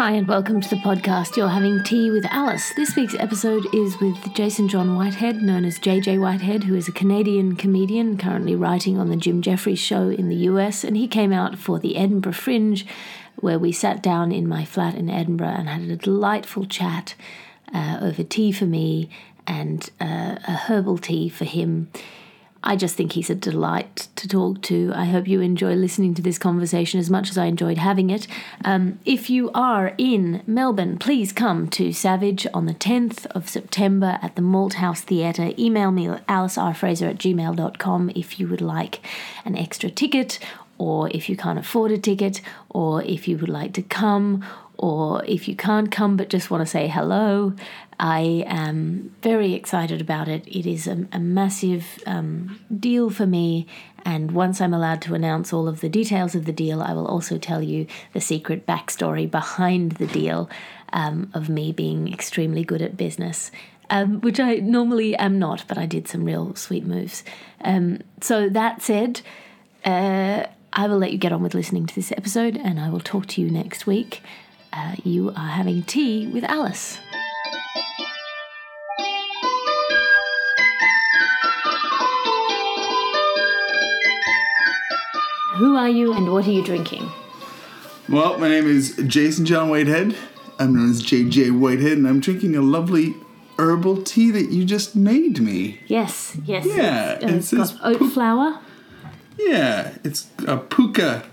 Hi, and welcome to the podcast. You're having tea with Alice. This week's episode is with Jason John Whitehead, known as JJ Whitehead, who is a Canadian comedian currently writing on the Jim Jefferies show in the US. And he came out for the Edinburgh Fringe, where we sat down in my flat in Edinburgh and had a delightful chat uh, over tea for me and uh, a herbal tea for him. I just think he's a delight to talk to. I hope you enjoy listening to this conversation as much as I enjoyed having it. Um, if you are in Melbourne, please come to Savage on the 10th of September at the Malthouse Theatre. Email me alicerfraser at gmail.com if you would like an extra ticket, or if you can't afford a ticket, or if you would like to come, or if you can't come but just want to say hello, I am very excited about it. It is a, a massive um, deal for me, and once I'm allowed to announce all of the details of the deal, I will also tell you the secret backstory behind the deal um, of me being extremely good at business. Um, which I normally am not, but I did some real sweet moves. Um, so, that said, uh, I will let you get on with listening to this episode, and I will talk to you next week. Uh, you are having tea with Alice. Who are you and what are you drinking? Well, my name is Jason John Whitehead. I'm known as JJ Whitehead, and I'm drinking a lovely herbal tea that you just made me. Yes, yes. Yeah, it's, uh, it it's got oat pu- flour. Yeah, it's a Pukka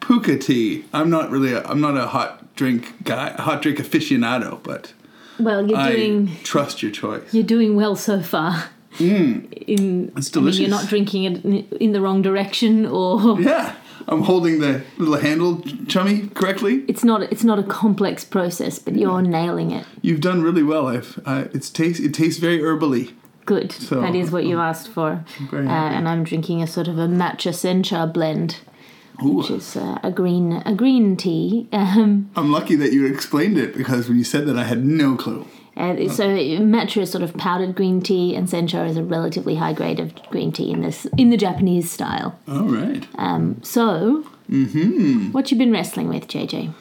Pukka tea. I'm not really a, I'm not a hot drink guy, hot drink aficionado, but Well, you're I doing trust your choice. you're doing well so far. In It's I mean, delicious. you're not drinking it in- the wrong direction, or Yeah, I'm holding the little handle, chummy, correctly. it's not it's not a complex process, but you're nailing it. You've done really well. I've uh, it's taste it tastes very herbally. Good. So- that is what you asked for. Uh, and I'm drinking a sort of a matcha sencha blend, Ooh. which is uh, a green a green tea. Um, I'm lucky that you explained it because when you said that, I had no clue. uh, so matcha is sort of powdered green tea, and sencha is a relatively high grade of green tea in this in the Japanese style. All right. Um, so, Mm-hmm. what you been wrestling with, JJ?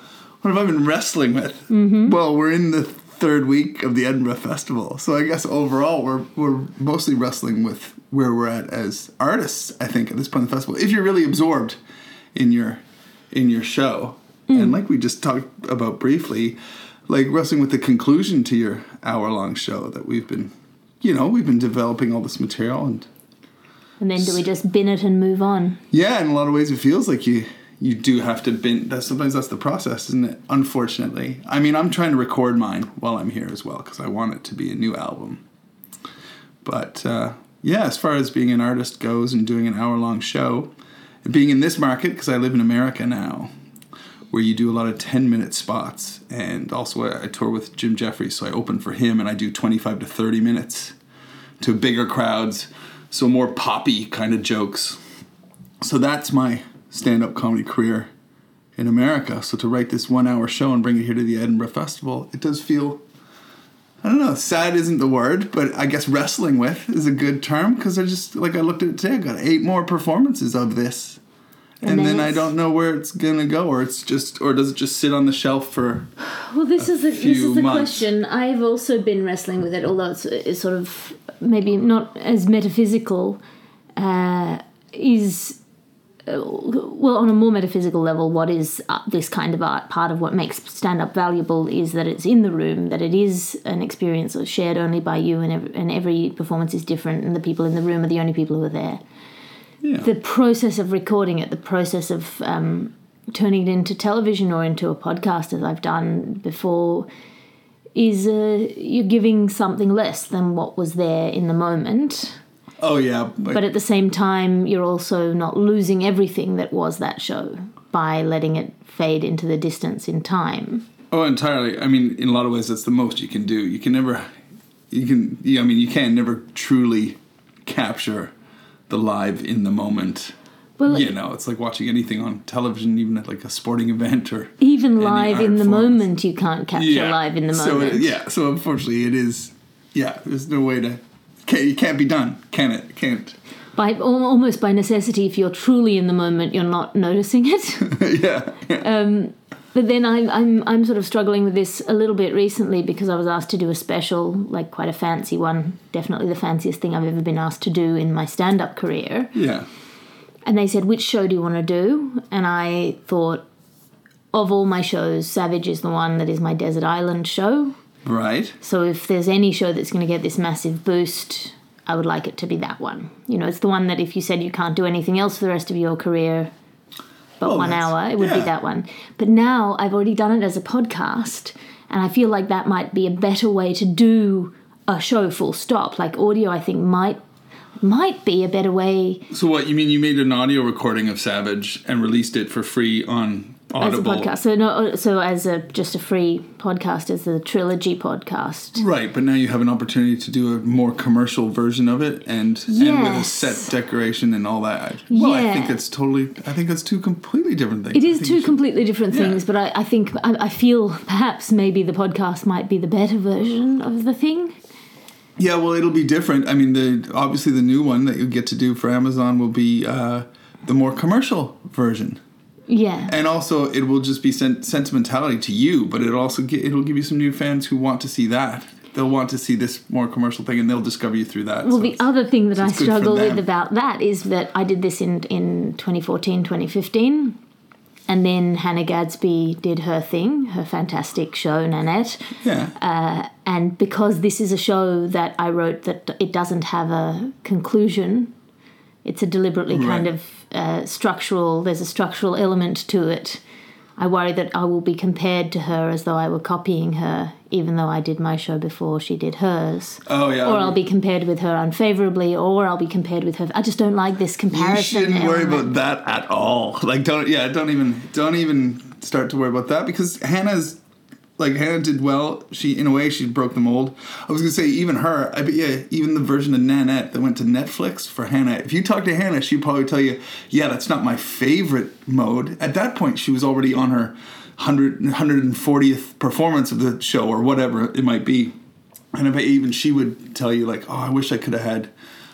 What have I been wrestling with? Mm-hmm. Well, we're in the third week of the Edinburgh Festival, so I guess overall we're we're mostly wrestling with where we're at as artists. I think at this point in the festival, if you're really absorbed in your in your show, and like we just talked about briefly, like wrestling with the conclusion to your hour long show that we've been, you know, we've been developing all this material and And then do we just bin it and move on? Yeah, in a lot of ways, it feels like you you do have to bin. That sometimes that's the process, isn't it? Unfortunately, I mean, I'm trying to record mine while I'm here as well because I want it to be a new album. But uh, yeah, as far as being an artist goes and doing an hour long show, being in this market because I live in America now, where you do a lot of 10 minute spots, and also I, I tour with Jim Jefferies, so I open for him and I do 25 to 30 minutes to bigger crowds, so more poppy kind of jokes. So that's my stand up comedy career in America. So to write this one hour show and bring it here to the Edinburgh Festival, it does feel, I don't know, sad isn't the word, but I guess wrestling with is a good term because I just, like I looked at it today, I got eight more performances of this. And, And then I don't know where it's gonna go, or it's just, or does it just sit on the shelf for? Well, this is the, this is the months. question. I've also been wrestling with it, although it's, it's sort of maybe not as metaphysical. Uh, is well, on a more metaphysical level, what is uh, this kind of art? Part of what makes stand up valuable is that it's in the room, that it is an experience shared only by you, and every, and every performance is different, and the people in the room are the only people who are there. Yeah. The process of recording it, the process of um, turning it into television or into a podcast, as I've done before, is uh, you're giving something less than what was there in the moment. Oh yeah, But at the same time, you're also not losing everything that was that show by letting it fade into the distance in time. Oh, entirely. I mean, in a lot of ways, that's the most you can do. You can never, you can. Yeah, I mean, you can never truly capture the live in the moment. Well, you know, it's like watching anything on television, even at like a sporting event or even live in the form. moment, you can't capture live in the So, moment. uh, yeah, so unfortunately, it is. Yeah, there's no way to. It can't be done, can it? Can't. By almost by necessity, if you're truly in the moment, you're not noticing it. yeah. yeah. Um, but then I'm I'm I'm sort of struggling with this a little bit recently because I was asked to do a special, like quite a fancy one, definitely the fanciest thing I've ever been asked to do in my stand-up career. Yeah. And they said, "Which show do you want to do?" And I thought, of all my shows, Savage is the one that is my desert island show. Right. So if there's any show that's going to get this massive boost, I would like it to be that one. You know, it's the one that if you said you can't do anything else for the rest of your career, but Well, one hour, it would be that one. But now I've already done it as a podcast, and I feel like that might be a better way to do a show. Full stop. Like audio, I think might might be a better way So what you mean? You made an audio recording of Savage and released it for free on Audible? as a podcast. So no, so as a just a free podcast, as a trilogy podcast. Right, but now you have an opportunity to do a more commercial version of it, and and with a set decoration and all that. Well, I think it's totally. I think it's two completely different things. It is two completely different Yeah. things, but I, I think I, I feel perhaps maybe the podcast might be the better version of the thing. Yeah, well, it'll be different. I mean, the obviously the new one that you get to do for Amazon will be uh, the more commercial version, Yeah. and also it will just be sen- sentimentality to you, but it'll also get, it'll give you some new fans who want to see that. They'll want to see this more commercial thing, and they'll discover you through that. Well, so the other thing that I it's good for struggle with about that is that I did this in, in 2014, 2015. And then Hannah Gadsby did her thing, her fantastic show, Nanette. yeah, uh, And because this is a show that I wrote that it doesn't have a conclusion, it's a deliberately kind of uh, structural, there's a structural element to it. I worry that I will be compared to her as though I were copying her, even though I did my show before she did hers. oh yeah. Or I'll be compared with her unfavorably, or I'll be compared with her. I just don't like this comparison. You shouldn't worry element. about that at all. Like, don't yeah, don't even don't even start to worry about that because Hannah's like Hannah did well. She in a way she broke the mold. I was gonna say even her. I bet yeah, even the version of Nanette that went to Netflix for Hannah. If you talk to Hannah, she'd probably tell you, yeah, that's not my favorite mode. At that point, she was already on her 100, 140th performance of the show or whatever it might be. And I bet even she would tell you like, oh, I wish I could have had.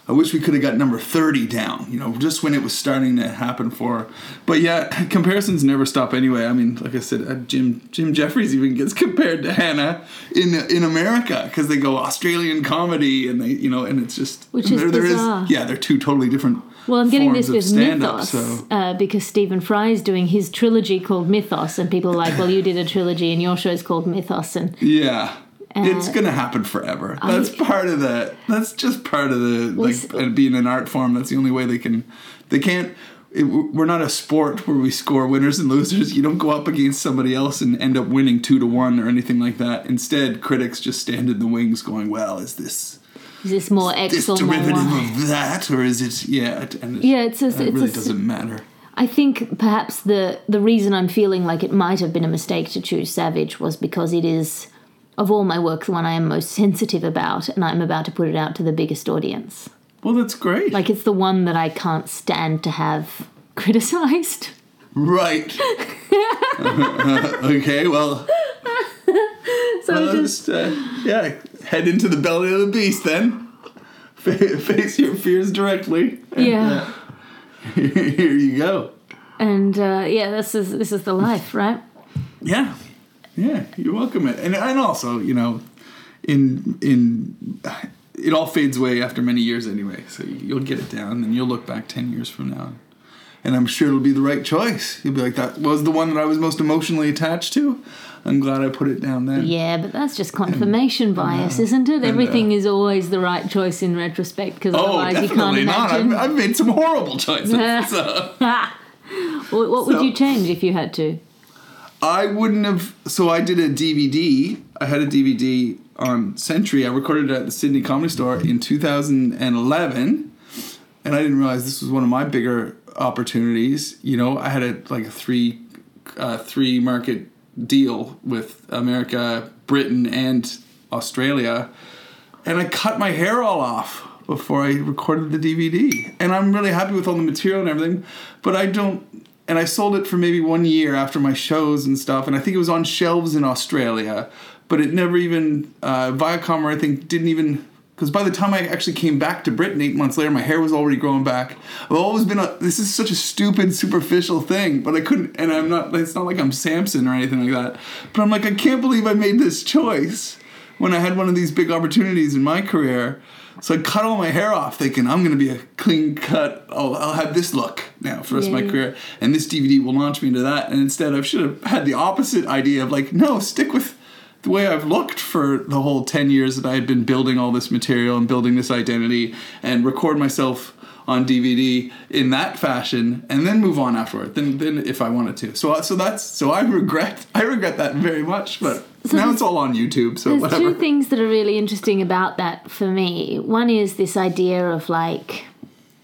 I wish we could have got number 30 down, you know, just when it was starting to happen for her. But yeah, comparisons never stop anyway. I mean, like I said, uh, Jim Jim Jefferies even gets compared to Hannah in in America because they go Australian comedy and they, you know, and it's just Which is bizarre. yeah, they're two totally different Well, I'm getting this with Mythos so uh, because Stephen Fry is doing his trilogy called Mythos, and people are like, "Well, you did a trilogy, and your show's called Mythos." And yeah. It's Uh, gonna happen forever. That's part of the. That's just part of the like uh, being an art form. That's the only way they can. They can't. It, we're not a sport where we score winners and losers. You don't go up against somebody else and end up winning two to one or anything like that. Instead, critics just stand in the wings, going, "Well, is this is this more X this or more derivative Y? of that, or is it yeah?" And it, Yeah, it's a- it it's really a- doesn't matter. I think perhaps the the reason I'm feeling like it might have been a mistake to choose Savage was because it is, of all my work, the one I am most sensitive about, and I'm about to put it out to the biggest audience. Well, that's great. Like it's the one that I can't stand to have criticized. right. okay. Well. So Well, just uh, yeah, head into the belly of the beast then. Fa- Face your fears directly. and, yeah, uh, here you go. and uh, yeah, this is this is the life, right? Yeah, yeah. You're welcome. It and and also you know, in in it all fades away after many years anyway. So you'll get it down, and you'll look back ten years from now. And I'm sure it'll be the right choice. You'll be like, that was the one that I was most emotionally attached to. I'm glad I put it down then. Yeah, but that's just confirmation uh, bias, isn't it? Uh, Everything is always the right choice in retrospect because Oh, otherwise you can't definitely not. I've, I've made some horrible choices. so. what what would So- you change if you had to? I wouldn't have. So I did a DVD. I had a DVD on Century. I recorded it at the Sydney Comedy Store in 2011, and I didn't realize this was one of my bigger opportunities. You know, I had a like a three, uh, three market deal with America, Britain, and Australia, and I cut my hair all off before I recorded the DVD. And I'm really happy with all the material and everything, but I don't. And I sold it for maybe one year after my shows and stuff, and I think it was on shelves in Australia, but it never even uh, Viacom or I think didn't even because by the time I actually came back to Britain eight months later, my hair was already growing back. I've always been a. This is such a stupid, superficial thing, but I couldn't. And I'm not. It's not like I'm Samson or anything like that. But I'm like, I can't believe I made this choice when I had one of these big opportunities in my career. So I cut all my hair off, thinking I'm going to be a clean cut. Oh, I'll have this look now for the rest of my career, and this DVD will launch me into that. And instead, I should have had the opposite idea of like, no, stick with the way I've looked for the whole 10 years that I had been building all this material and building this identity and record myself on DVD in that fashion and then move on afterward then then if I wanted to so uh, so that's so I regret I regret that very much but So now it's all on YouTube so There's whatever two things that are really interesting about that for me. One is this idea of like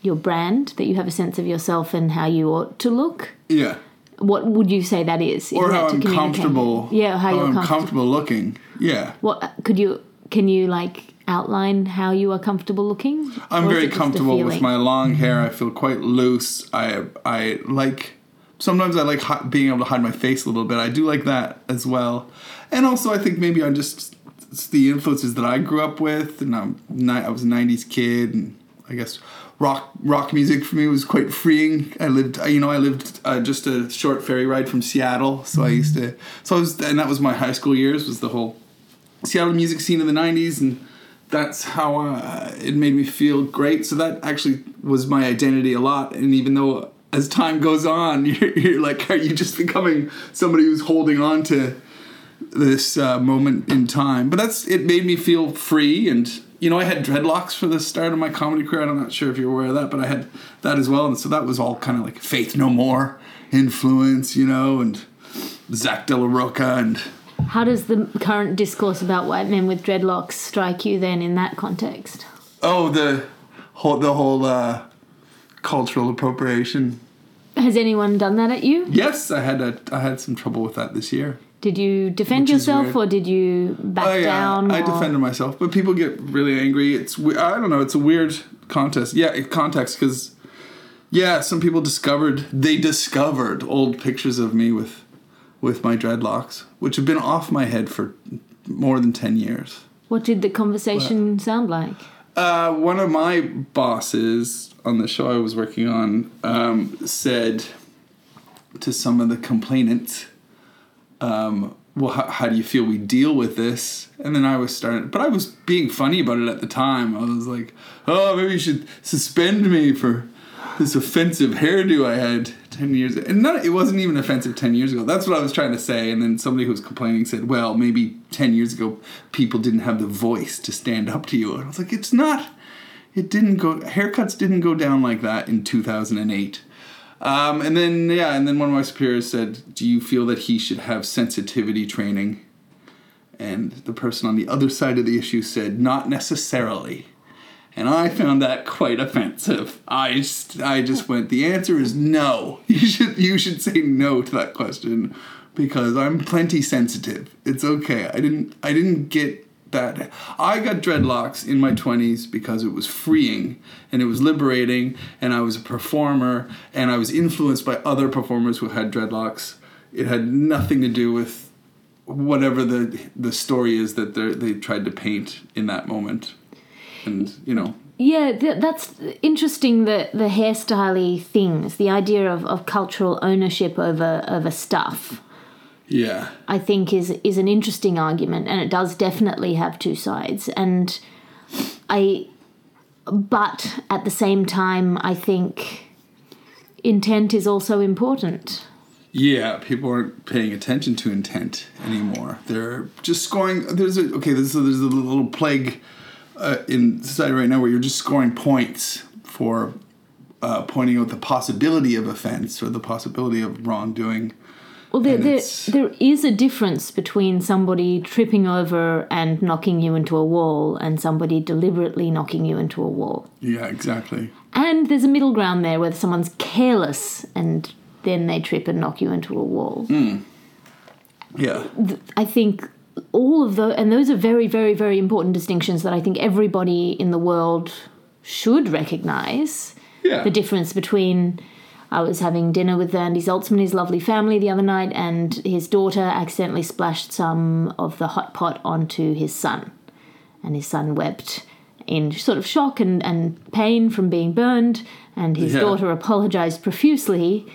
your brand, that you have a sense of yourself and how you ought to look. yeah What would you say that is? or Is how I'm comfortable Yeah, how, you're I'm comfortable. comfortable looking yeah What could you can you like outline how you are comfortable looking? I'm very it just a comfortable with my long hair. I mm-hmm. feel quite loose. I I like sometimes I like being able to hide my face a little bit. I do like that as well. And also I think maybe I'm just the influences that I grew up with. And I'm I was a 90s kid and I guess rock rock music for me was quite freeing. I lived you know I lived uh, just a short ferry ride from Seattle, so I used to so I was and that was my high school years was the whole Seattle music scene in the 90s and that's how uh, it made me feel great. So that actually was my identity a lot. And even though as time goes on you're, you're like are you just becoming somebody who's holding on to this uh, moment in time but that's it made me feel free and you know i had dreadlocks for the start of my comedy career i'm not sure if you're aware of that but i had that as well and so that was all kind of like faith no more influence you know and zack de la rocha and How does the current discourse about white men with dreadlocks strike you then in that context? Oh, the whole the whole uh, cultural appropriation. Has anyone done that at you? Yes, I had a I had some trouble with that this year. Did you defend Which yourself or did you back oh yeah, down? I or- defended myself, but people get really angry. It's I don't know. It's a weird contest. Yeah, context because yeah, some people discovered they discovered old pictures of me with with my dreadlocks, which have been off my head for more than ten years. What did the conversation sound like? Uh, one of my bosses on the show I was working on um, said to some of the complainants, um, "Well, how, how do you feel we deal with this?" And then I was starting, but I was being funny about it at the time. I was like, "Oh, maybe you should suspend me for this offensive hairdo I had ten years." ago. And not, it wasn't even offensive ten years ago. That's what I was trying to say. And then somebody who was complaining said, "Well, maybe ten years ago people didn't have the voice to stand up to you." And I was like, "It's not." It didn't go. Haircuts didn't go down like that in 2008. Um, and then yeah, and then one of my superiors said, "Do you feel that he should have sensitivity training?" And the person on the other side of the issue said, "Not necessarily." And I found that quite offensive. I just, I just went. The answer is no. You should you should say no to that question because I'm plenty sensitive. It's okay. I didn't I didn't get that. I got dreadlocks in my 20s because it was freeing and it was liberating and I was a performer and I was influenced by other performers who had dreadlocks. It had nothing to do with whatever the the story is that they they tried to paint in that moment. And, you know, Yeah, th- that's interesting. The the hairstyly things, the idea of, of cultural ownership over over stuff, yeah. I think is is an interesting argument, and it does definitely have two sides. And I, but at the same time, I think intent is also important. Yeah, people aren't paying attention to intent anymore. They're just scoring. There's a okay. There's a, there's a little plague uh, in society right now where you're just scoring points for uh, pointing out the possibility of offense or the possibility of wrongdoing. Well, there, there, there is a difference between somebody tripping over and knocking you into a wall and somebody deliberately knocking you into a wall. Yeah, exactly. And there's a middle ground there where someone's careless and then they trip and knock you into a wall. Hmm. Yeah, I think all of those, and those are very, very, very important distinctions that I think everybody in the world should recognize. yeah. The difference between I was having dinner with Andy Zaltzman, his lovely family, the other night, and his daughter accidentally splashed some of the hot pot onto his son. And his son wept in sort of shock and, and pain from being burned, and his Yeah. daughter apologized profusely.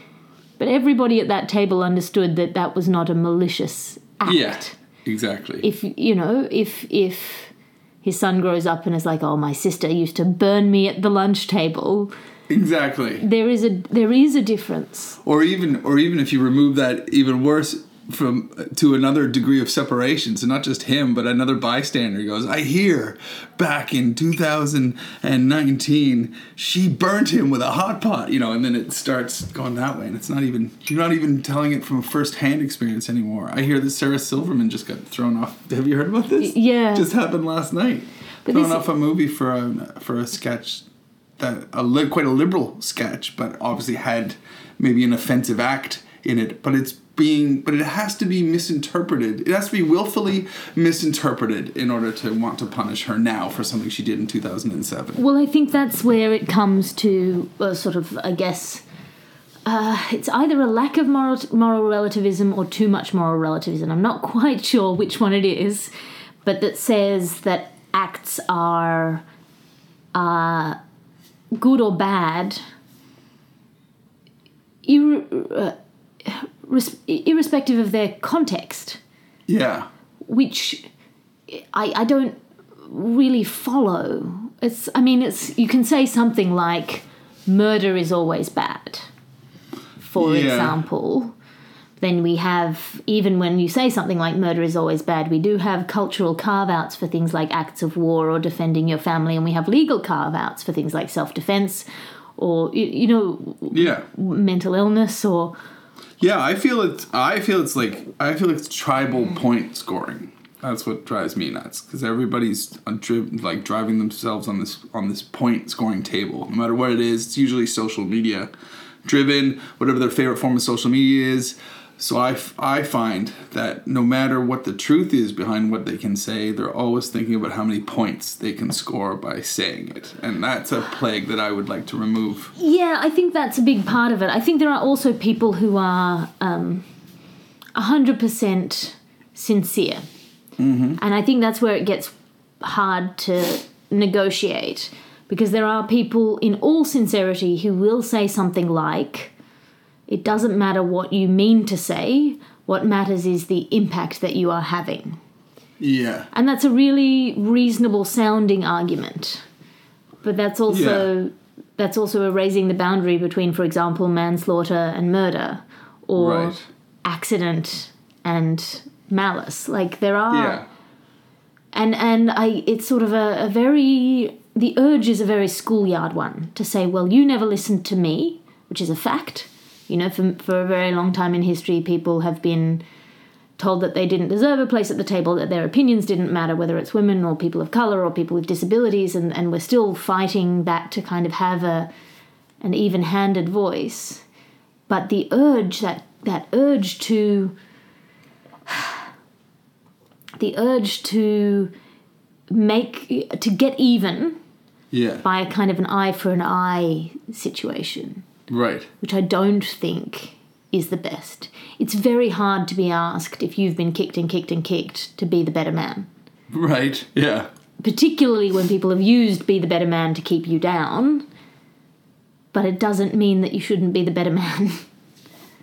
But everybody at that table understood that that was not a malicious act. Yeah, exactly. If you know, if if his son grows up and is like, "Oh, my sister used to burn me at the lunch table," exactly. there is a there is a difference. Or even, or even if you remove that, even worse from to another degree of separation. So not just him, but another bystander goes, "I hear back in 2019 she burnt him with a hot pot," you know, and then it starts going that way, and it's not even you're not even telling it from a first-hand experience anymore. I hear that Sarah Silverman just got thrown off. Have you heard about this? yeah. just happened last night. But thrown off a movie for a for a sketch that a li- quite a liberal sketch, but obviously had maybe an offensive act in it. But it's being, but it has to be misinterpreted. It has to be willfully misinterpreted in order to want to punish her now for something she did in two thousand and seven. Well, I think that's where it comes to uh, sort of, I guess, uh, it's either a lack of moral, moral relativism or too much moral relativism. I'm not quite sure which one it is, but that says that acts are uh, good or bad, ir- uh, res- irrespective of their context Yeah, which I, I don't really follow. It's I mean it's you can say something like murder is always bad. For Yeah. example, then we have even when you say something like murder is always bad, we do have cultural carve outs for things like acts of war or defending your family, and we have legal carve outs for things like self defense or you, you know yeah. mental illness or Yeah, I feel it's. I feel it's like I feel it's tribal point scoring. That's what drives me nuts because everybody's dri- like driving themselves on this on this point scoring table. No matter what it is, it's usually social media driven. Whatever their favorite form of social media is. So I, f- I find that no matter what the truth is behind what they can say, they're always thinking about how many points they can score by saying it, and that's a plague that I would like to remove. Yeah, I think that's a big part of it. I think there are also people who are um, 100% sincere. And I think that's where it gets hard to negotiate because there are people in all sincerity who will say something like, it doesn't matter what you mean to say, what matters is the impact that you are having. Yeah. And that's a really reasonable sounding argument. But that's also that's also erasing the boundary between, for example, manslaughter and murder or Right. accident and malice. Like there are Yeah. and and I it's sort of a, a very the urge is a very schoolyard one to say, well, you never listened to me, which is a fact. You know, for for a very long time in history, people have been told that they didn't deserve a place at the table, that their opinions didn't matter, whether it's women or people of color or people with disabilities, and, and we're still fighting that to kind of have a an even-handed voice. But the urge that that urge to the urge to make to get even Yeah. by a kind of an eye for an eye situation Right. which I don't think is the best. It's very hard to be asked if you've been kicked and kicked and kicked to be the better man. Right. Yeah. Particularly when people have used be the better man to keep you down. But it doesn't mean that you shouldn't be the better man.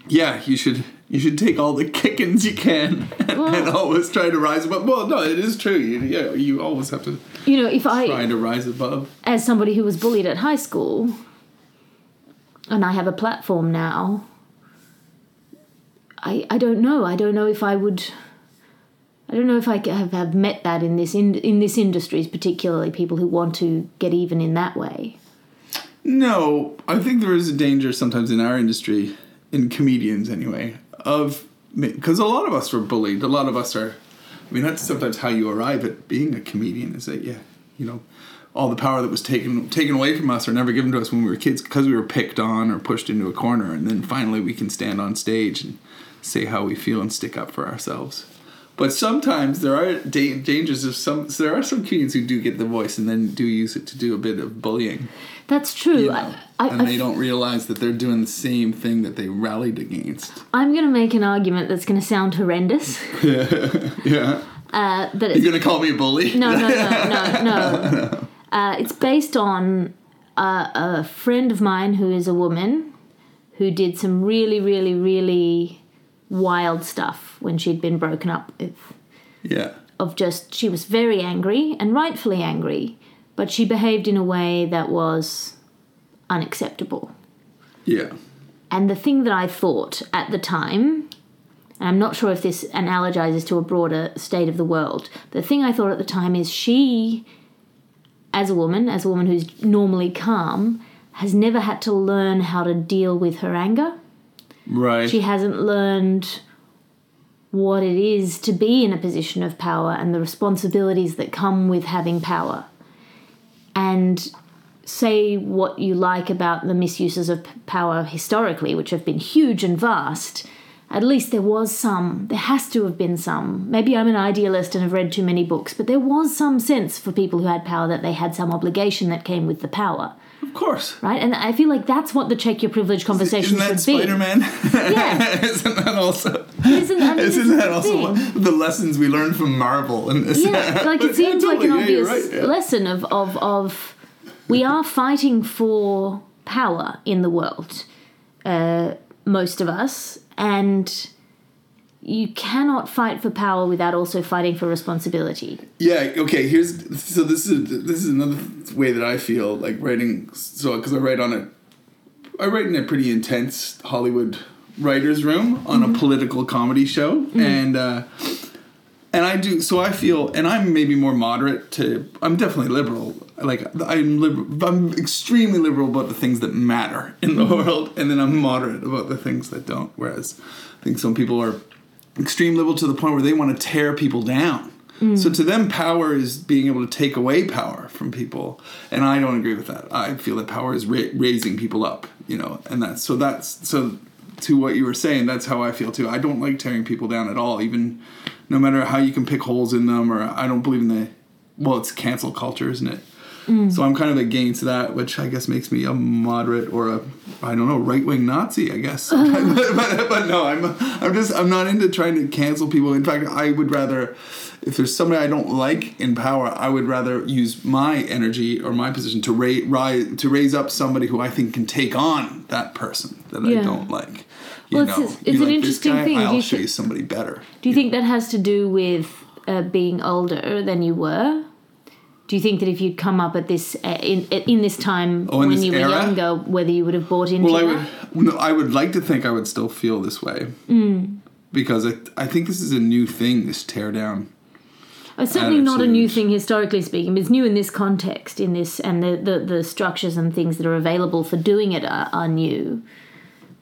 Yeah. You should. You should take all the kickings you can and, and always try to rise above. Well, no, it is true. You, yeah, you always have to you know, if I try to rise above. as somebody who was bullied at high school and I have a platform now, I I don't know. I don't know if I would. I don't know if I have, have met that in this in, in this industry, particularly people who want to get even in that way. No, I think there is a danger sometimes in our industry, in comedians anyway, of because a lot of us were bullied. A lot of us are. I mean, that's sometimes how you arrive at being a comedian. Is that yeah, you know, all the power that was taken taken away from us or never given to us when we were kids because we were picked on or pushed into a corner, and then finally we can stand on stage and say how we feel and stick up for ourselves. But sometimes there are da- dangers of some. So there are some comedians who do get the voice and then do use it to do a bit of bullying That's true. you know, I, I, and I they don't realize that they're doing the same thing that they rallied against. I'm going to make an argument that's going to sound horrendous. Yeah. Uh, that You're gonna call me a bully? no no, no, no, no, no. Uh, it's based on a, a friend of mine who is a woman who did some really, really, really wild stuff when she'd been broken up with. Yeah. Of just, she was very angry and rightfully angry, but she behaved in a way that was unacceptable. Yeah. And the thing that I thought at the time, and I'm not sure if this analogizes to a broader state of the world, the thing I thought at the time is she, as a woman, as a woman who's normally calm, has never had to learn how to deal with her anger. Right. She hasn't learned what it is to be in a position of power and the responsibilities that come with having power. And say what you like about the misuses of power historically, which have been huge and vast, at least there was some, there has to have been some. Maybe I'm an idealist and have read too many books, but there was some sense for people who had power that they had some obligation that came with the power, of course. right? And I feel like that's what the check your privilege conversation Isn't that should be. Spider Man? Yeah. Isn't that also? Isn't, I mean, Isn't that the also thing. the lessons we learned from Marvel and this? Yeah, like it seems yeah, like an totally, yeah, obvious right, yeah. lesson of, of, of we are fighting for power in the world, uh, most of us, and you cannot fight for power without also fighting for responsibility. Yeah. Okay. Here's so this is this is another way that I feel like writing. So because I write on a, I write in a pretty intense Hollywood writers' room on a political comedy show, and uh, and I do. So I feel, and I'm maybe more moderate to. I'm definitely liberal. Like I'm liberal. I'm extremely liberal about the things that matter in the mm-hmm. world, and then I'm moderate about the things that don't. Whereas I think some people are extreme liberal to the point where they want to tear people down. Mm. So to them, power is being able to take away power from people, and I don't agree with that. I feel that power is ra- raising people up, you know, and that's so that's so. To what you were saying, that's how I feel too. I don't like tearing people down at all, even no matter how you can pick holes in them, or I don't believe in the well, it's cancel culture, isn't it? So I'm kind of against that, which I guess makes me a moderate or a I don't know right wing Nazi, I guess. but, but, but no, I'm I'm just I'm not into trying to cancel people. In fact, I would rather if there's somebody I don't like in power, I would rather use my energy or my position to raise rise, to raise up somebody who I think can take on that person that Yeah. I don't like. You Well, know, it's you an like interesting guy, thing. I'll you show thi- you somebody better. Do you think that has to do with uh, being older than you were? Do you think that if you'd come up at this uh, in in this time Oh, in when this you were era? younger, whether you would have bought into it? Well, I would. No, I would like to think I would still feel this way. Mm. Because I, I think this is a new thing. This tear down. It's certainly not a new thing historically speaking, but it's new in this context, in this, and the, the, the structures and things that are available for doing it are, are new.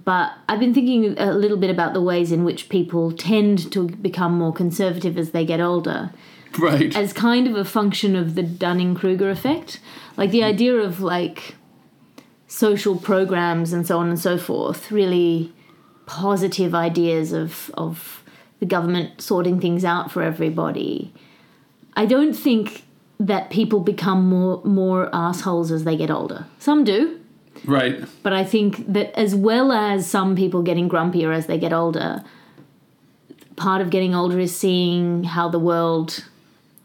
But I've been thinking a little bit about the ways in which people tend to become more conservative as they get older, Right. as kind of a function of the Dunning Kruger effect. Like the idea of like social programs and so on and so forth, really positive ideas of, of the government sorting things out for everybody. I don't think that people become more more assholes as they get older. Some do, right. but I think that as well as some people getting grumpier as they get older, part of getting older is seeing how the world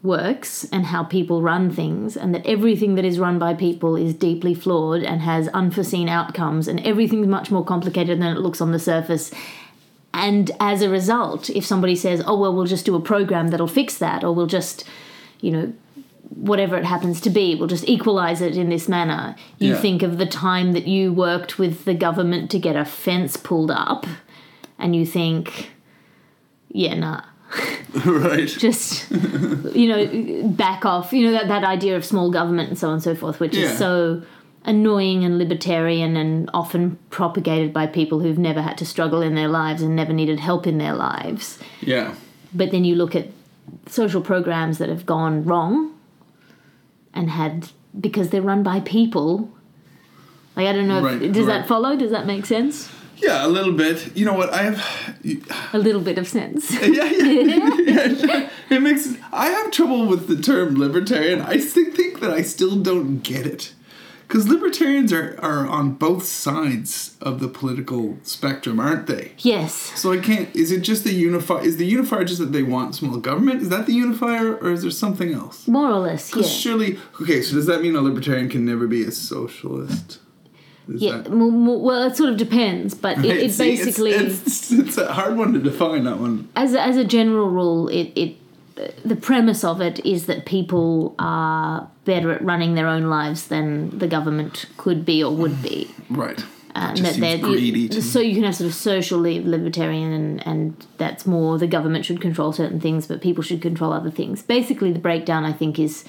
works and how people run things, and that everything that is run by people is deeply flawed and has unforeseen outcomes, and everything's much more complicated than it looks on the surface. And as a result, if somebody says, oh, well, we'll just do a program that'll fix that, or we'll just, you know, whatever it happens to be, we'll just equalize it in this manner. You Yeah. think of the time that you worked with the government to get a fence pulled up, and you think, yeah, nah, right. just, you know, back off. You know, that, that idea of small government and so on and so forth, which Yeah. is so annoying and libertarian and often propagated by people who've never had to struggle in their lives and never needed help in their lives. Yeah. But then you look at social programs that have gone wrong and had because they're run by people. Like I don't know. if, does right. that follow? Does that make sense? Yeah, a little bit. You know what? I have. A little bit of sense. Yeah, yeah. yeah. It makes. I have trouble with the term libertarian. I think, think that I still don't get it. Because libertarians are, are on both sides of the political spectrum, aren't they? Yes. So I can't. Is it just the unify? Is the unifier just that they want small government? Is that the unifier, or is there something else? More or less, yeah. Surely, okay. So does that mean a libertarian can never be a socialist? Is Yeah, that- well, it sort of depends, but it, it See, basically, it's, it's, a hard one to define. That one. as a, as a general rule, it, it the premise of it is that people are better at running their own lives than the government could be or would be. Right. Uh, Just that seems they're- greedy to so you can have sort of social libertarian, and, and that's more the government should control certain things, but people should control other things. Basically, the breakdown I think is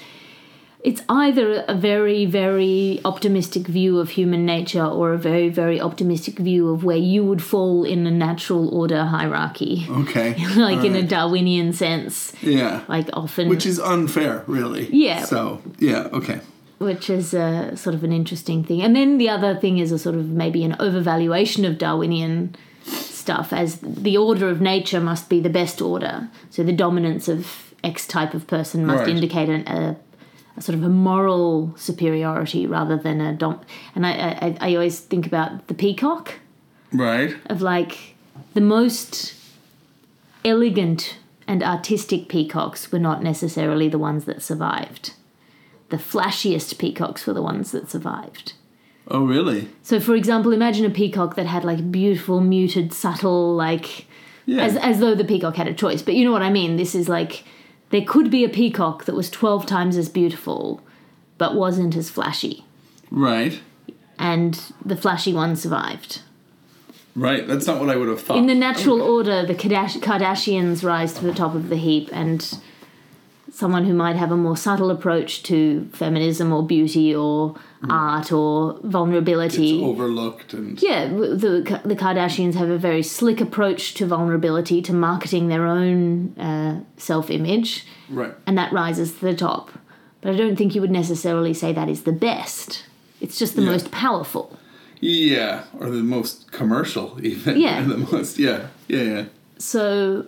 it's either a very very optimistic view of human nature or a very very optimistic view of where you would fall in a natural order hierarchy, Okay. like in a Darwinian sense. Yeah. Like often, Which is unfair, really. Yeah. So yeah. Okay. which is a sort of an interesting thing. And then the other thing is a sort of maybe an overvaluation of Darwinian stuff as the order of nature must be the best order. So the dominance of X type of person must Right. indicate an, a, a sort of a moral superiority rather than a dom. And I, I, I always think about the peacock Right. of like the most elegant and artistic peacocks were not necessarily the ones that survived. The flashiest peacocks were the ones that survived. Oh, really? So, for example, imagine a peacock that had like beautiful, muted, subtle, like Yeah. as as though the peacock had a choice. But you know what I mean. This is like there could be a peacock that was twelve times as beautiful, but wasn't as flashy, right. and the flashy one survived. Right. That's not what I would have thought. In the natural order, the Kardash- Kardashians rise to the top of the heap, and someone who might have a more subtle approach to feminism or beauty or art or vulnerability. it's overlooked and Yeah, the the Kardashians have a very slick approach to vulnerability, to marketing their own uh, self image, right. and that rises to the top. But I don't think you would necessarily say that is the best. It's just the Yeah. most powerful. Yeah, or the most commercial, even. Yeah. the most. Yeah. Yeah. Yeah. So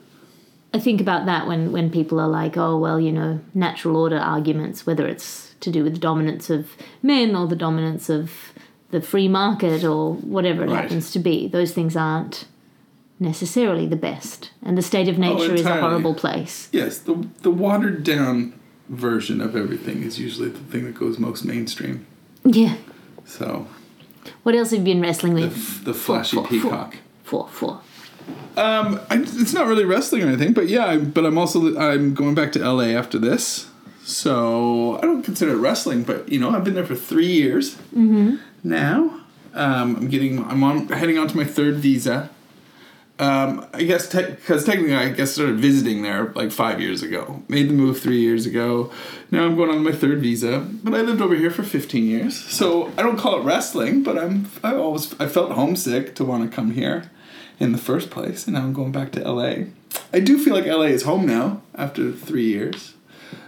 I think about that when, when people are like, oh, well, you know, natural order arguments, whether it's to do with the dominance of men or the dominance of the free market or whatever it Right. happens to be, those things aren't necessarily the best. And the state of oh, nature is a horrible place. Yes, the the watered down version of everything is usually the thing that goes most mainstream. Yeah. So What else have you been wrestling the, with? f- the flashy four, four. peacock. Four, four. Um, I, it's not really wrestling or anything, but yeah. I, but I'm also I'm going back to LA after this, so I don't consider it wrestling. But you know, I've been there for three years now. Um, I'm getting I'm on heading on to my third visa. Um, I guess because technically I guess started visiting there like five years ago. Made the move three years ago. Now I'm going on my third visa, but I lived over here for 15 years, so I don't call it wrestling. But I'm I always I felt homesick to want to come here in the first place, and now I'm going back to LA. I do feel like LA is home now after three years,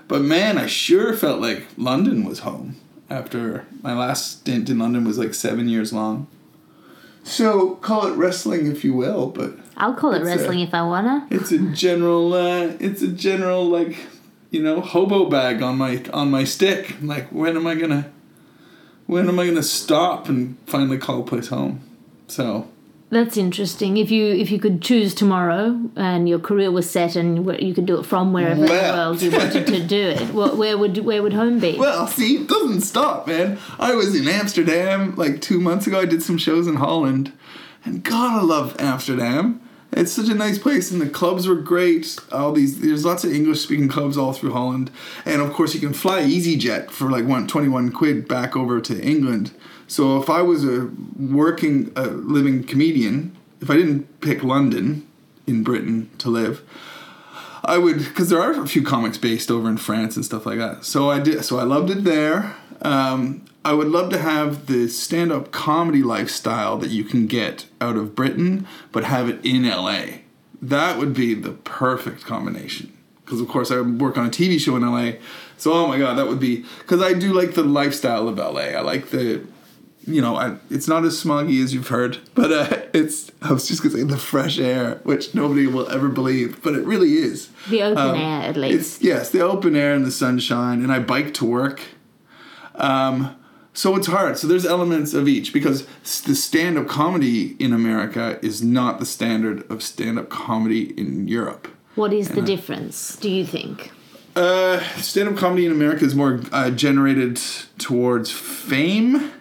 but man, I sure felt like London was home after my last stint in London was like seven years long. So call it wrestling if you will, but I'll call it It's a- wrestling if I wanna. it's a general uh, it's a general like you know hobo bag on my on my stick like when am i gonna when am i gonna stop and finally call a place home so That's interesting. If you if you could choose tomorrow and your career was set and you could do it from wherever in the world you wanted to do it, what, where would where would home be? well see it doesn't stop man. I was in amsterdam like two months ago. I did some shows in holland. And god i love amsterdam. It's such a nice place and the clubs were great. All these there's lots of english speaking clubs all through holland. And of course you can fly easyjet for like one, 21 quid back over to england so if i was a working a living comedian if i didn't pick london in britain to live I would because there are a few comics based over in France and stuff like that. So I did. So I loved it there. Um, I would love to have the stand-up comedy lifestyle that you can get out of Britain, but have it in LA. That would be the perfect combination. Because of course I work on a TV show in LA. So oh my god, that would be because I do like the lifestyle of LA. I like the you know, I, it's not as smoggy as you've heard, but uh, it's. I was just gonna say the fresh air, which nobody will ever believe, but it really is. the open Um, air, at It's least. yes, the open air and the sunshine, and I bike to work. Um, So it's hard. So there's elements of each because the stand-up comedy in America is not the standard of stand-up comedy in Europe. What is the difference, do you think? Uh, stand-up comedy in America is more uh, generated towards fame,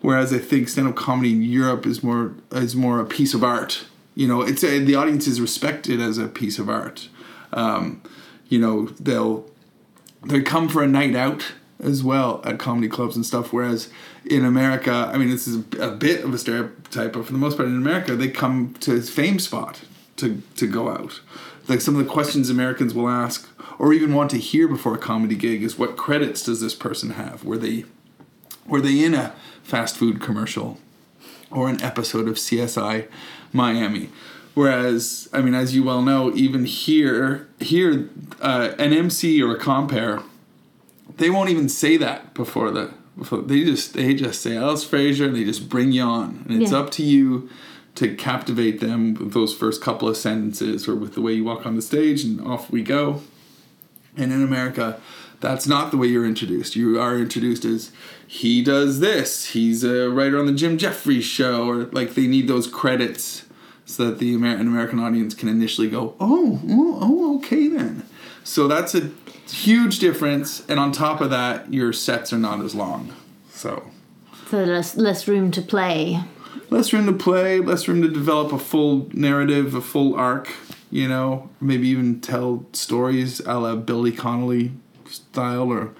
whereas I think stand-up comedy in Europe is more is more a piece of art. You know, it's a, the audience is respected as a piece of art. Um, you know, they'll they come for a night out as well at comedy clubs and stuff. Whereas in America, I mean, this is a, bit of a stereotype, but for the most part in America, they come to fame spot to to go out. Like some of the questions Americans will ask or even want to hear before a comedy gig is what credits does this person have? Were they were they in a fast food commercial or an episode of CSI Miami? Whereas, I mean, as you well know, even here, here, uh, an MC or a compare, they won't even say that before the. Before, they just they just say Alice Fraser and they just bring you on, and it's Yeah. up to you to captivate them with those first couple of sentences or with the way you walk on the stage, and off we go. And in America, that's not the way you're introduced. You are introduced as he does this. He's a writer on the Jim Jefferies show, or like they need those credits so that the Amer- an American audience can initially go, oh, oh, oh, okay then. So that's a huge difference. And on top of that, your sets are not as long. So So less less room to play. less room to play, less room to develop a full narrative, a full arc, you know, maybe even tell stories a la Billy Connolly style or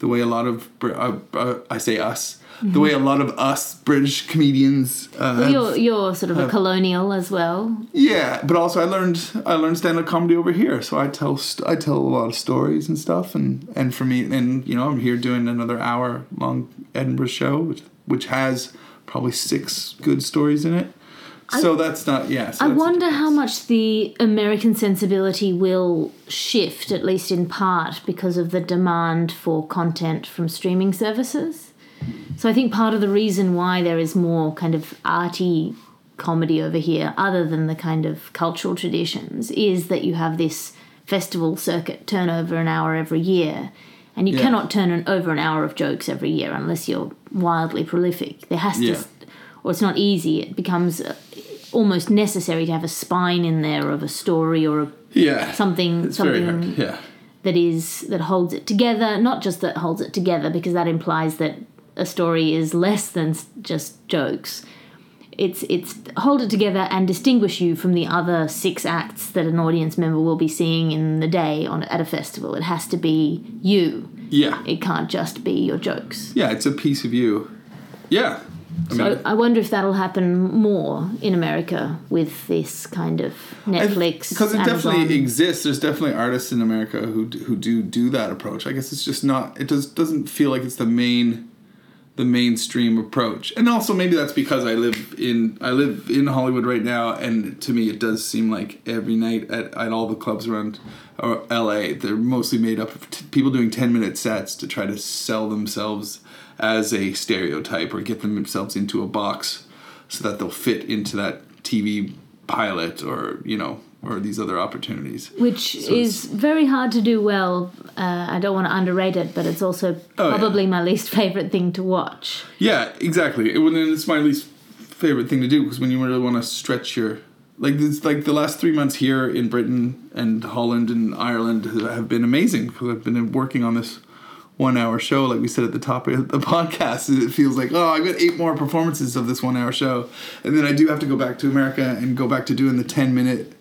the way a lot of, uh, uh, I say us, the way a lot of us British comedians. Uh, have- You're you're sort of a colonial as well. yeah, but also I learned I learned stand up comedy over here, so I tell st- I tell a lot of stories and stuff, and and for me, and you know, I'm here doing another hour long Edinburgh show, which which has probably six good stories in it. So that's not yeah. So I wonder how much the American sensibility will shift, at least in part, because of the demand for content from streaming services. So I think part of the reason why there is more kind of arty comedy over here, other than the kind of cultural traditions, is that you have this festival circuit turn over an hour every year. And you Yeah. cannot turn an, over an hour of jokes every year unless you're wildly prolific. There has to, Yeah. Or it's not easy. It becomes uh, almost necessary to have a spine in there of a story or a, yeah something something. Yeah, that is that holds it together. Not just that holds it together, because that implies that a story is less than just jokes. It's it's hold it together and distinguish you from the other six acts that an audience member will be seeing in the day on at a festival. It has to be you. yeah, It can't just be your jokes. yeah. It's a piece of you. Yeah, I mean, So I wonder if that'll happen more in America with this kind of Netflix. because it Amazon. definitely exists. There's definitely artists in America who who do do that approach. I guess it's just not. It does doesn't feel like it's the main the mainstream approach. And also maybe that's because I live in I live in Hollywood right now, and to me it does seem like every night at, at all the clubs around uh, L.A. they're mostly made up of t- people doing ten minute sets to try to sell themselves as a stereotype or get themselves into a box so that they'll fit into that TV pilot or you know or these other opportunities. which So is very hard to do well. Uh, I don't want to underrate it, but it's also Oh, yeah. probably my least favorite thing to watch. Yeah, exactly. It, it's my least favorite thing to do because when you really want to stretch your like it's like the last three months here in Britain and Holland and Ireland have been amazing because I've been working on this one hour show like we said at the top of the podcast it feels like oh I've got eight more performances of this one hour show. And then I do have to go back to America and go back to doing the 10 minute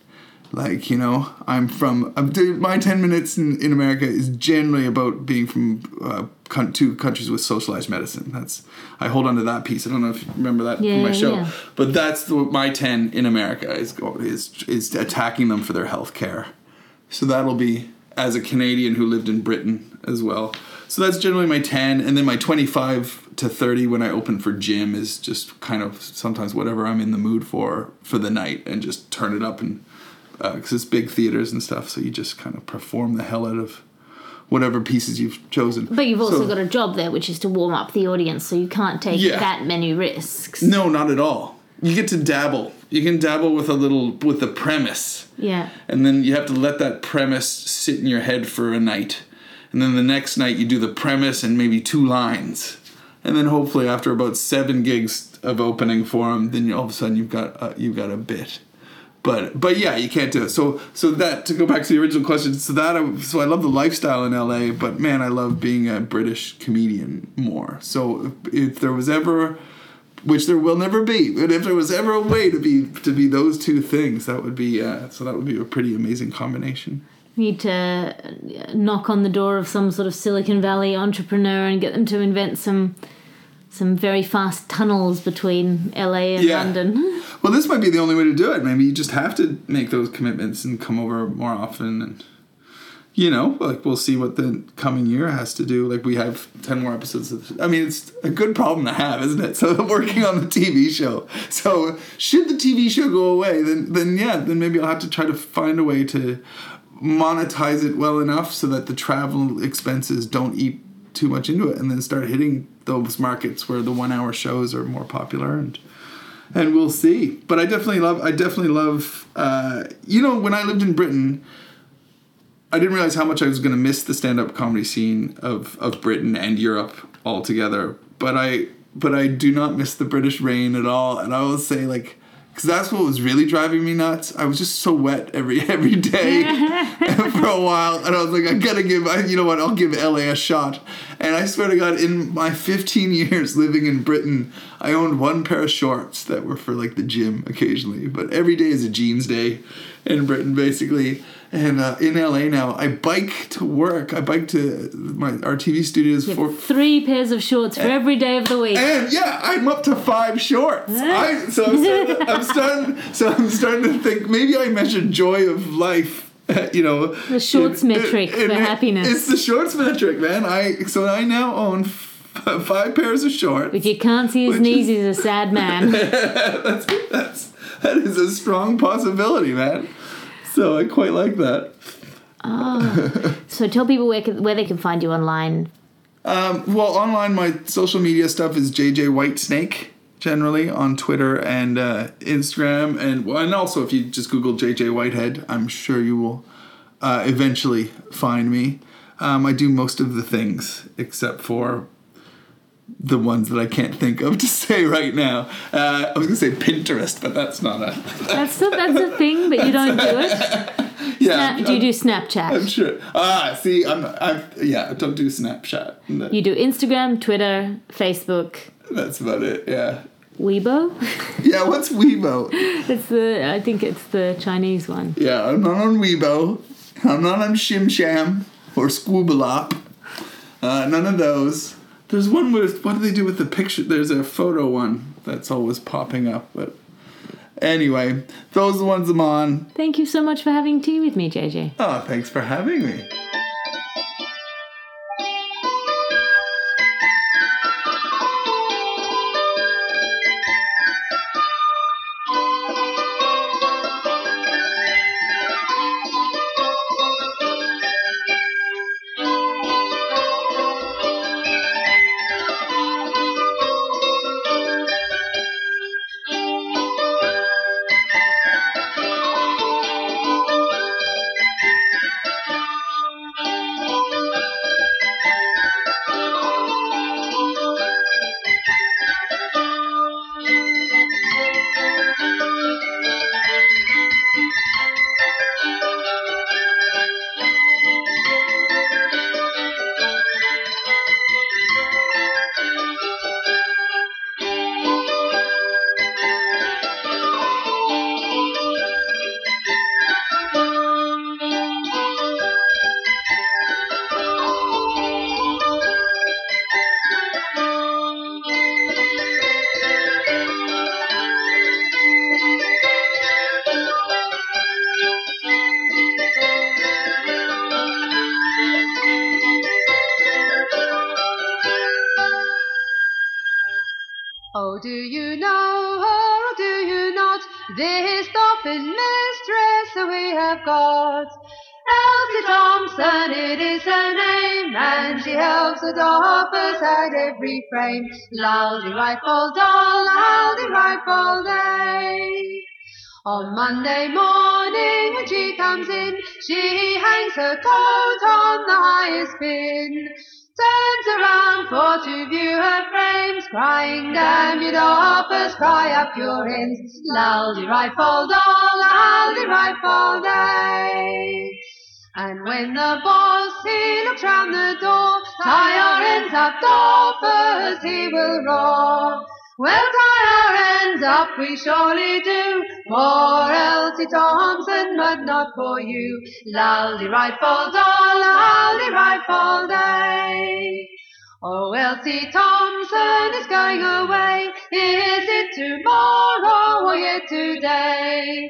like you know i'm from I'm, my 10 minutes in, in america is generally about being from uh, con- two countries with socialized medicine. That's i hold on to that piece. I don't know if you remember that Yeah, from my show yeah. but that's the, my 10 in america is, is is attacking them for their health care. So that'll be as a canadian who lived in britain as well so that's generally my 10 and then my 25 to 30 when i open for Jim is just kind of sometimes whatever i'm in the mood for for the night and just turn it up and uh, because it's big theaters and stuff, so you just kind of perform the hell out of whatever pieces you've chosen. But you've also So- got a job there, which is to warm up the audience, so you can't take Yeah. that many risks. no, not at all. You get to dabble. You can dabble with a little with the premise, Yeah. and then you have to let that premise sit in your head for a night, and then the next night you do the premise and maybe two lines, and then hopefully after about seven gigs of opening for them, then you, all of a sudden you've got uh, you've got a bit. But but yeah, you can't do it. So so that to go back to the original question. So that I, so I love the lifestyle in LA, but man, I love being a British comedian more. So if, if there was ever which there will never be. But if there was ever a way to be to be those two things, that would be uh, so that would be a pretty amazing combination. Need to knock on the door of some sort of Silicon Valley entrepreneur and get them to invent some some very fast tunnels between LA and Yeah. London. Well, this might be the only way to do it. Maybe you just have to make those commitments and come over more often and. You know, like we'll see what the coming year has to do. Like we have ten more episodes. Of, I mean, it's a good problem to have, isn't it? So working on the TV show. So should the TV show go away, then then yeah, then maybe I'll have to try to find a way to monetize it well enough so that the travel expenses don't eat too much into it, and then start hitting those markets where the one-hour shows are more popular and and we'll see. But I definitely love. I definitely love. Uh, you know, when I lived in Britain, I didn't realize how much I was going to miss the stand-up comedy scene of of Britain and Europe altogether. But I but I do not miss the British rain at all. And I will say like. Because that's what was really driving me nuts. I was just so wet every every day for a while, and I was like, I gotta give. I, you know what? I'll give LA a shot. And I swear to God, in my 15 years living in Britain, I owned one pair of shorts that were for like the gym occasionally, but every day is a jeans day in Britain, basically. And uh, in LA now, I bike to work. I bike to my our TV studios for Three pairs of shorts for every day of the week. and yeah, I'm up to five shorts. I, so I'm starting, I'm starting. So I'm starting to think maybe I measure joy of life. You know, The shorts metric for happiness. It's the shorts metric, man. I so I now own f- five pairs of shorts. If you can't see his knees, is- he's a sad man. That's that's that is a strong possibility, man. So I quite like that. so tell people where, can, where they can find you online. Um, well, online, my social media stuff is JJ Whitesnake generally on Twitter and uh, Instagram, and and also if you just Google JJ Whitehead, I'm sure you will uh, eventually find me. Um, I do most of the things except for the ones that I can't think of to say right now. Uh, I was gonna say Pinterest, but that's not a. That's a, that's a thing, but you don't do it. Yeah, Snap, do you do Snapchat? I'm sure. Ah, see, I'm, I'm, yeah, I don't do Snapchat. No, You do Instagram, Twitter, Facebook, That's about it. Yeah. Weibo. Yeah. What's Weibo? It's the I think it's the Chinese one. Yeah, I'm not on Weibo. I'm not on Shim Sham or Squoobalop. Uh, none of those. There's one with what do they do with the picture? There's a photo one that's always popping up. But anyway, those are the ones I'm on. Thank you so much for having tea with me, JJ. Oh, ah, thanks for having me. The dolphins at every frame. Loudy rifle doll, loudy rifle day. On Monday morning when she comes in, she hangs her coat on the highest pin. turns around for to view her frames, crying, damn you doffers, cry up your ends. Laldy rifle doll, laldy rifle day. And when the boss, he looks round the door, tie our ends up, doffers, he will roar. Well, tie our ends up, we surely do, for Elsie Thompson, but not for you. Laldy rifle doll, laldy rifle eh? day. Oh, Elsie Thompson is going away. Is it tomorrow or yet today?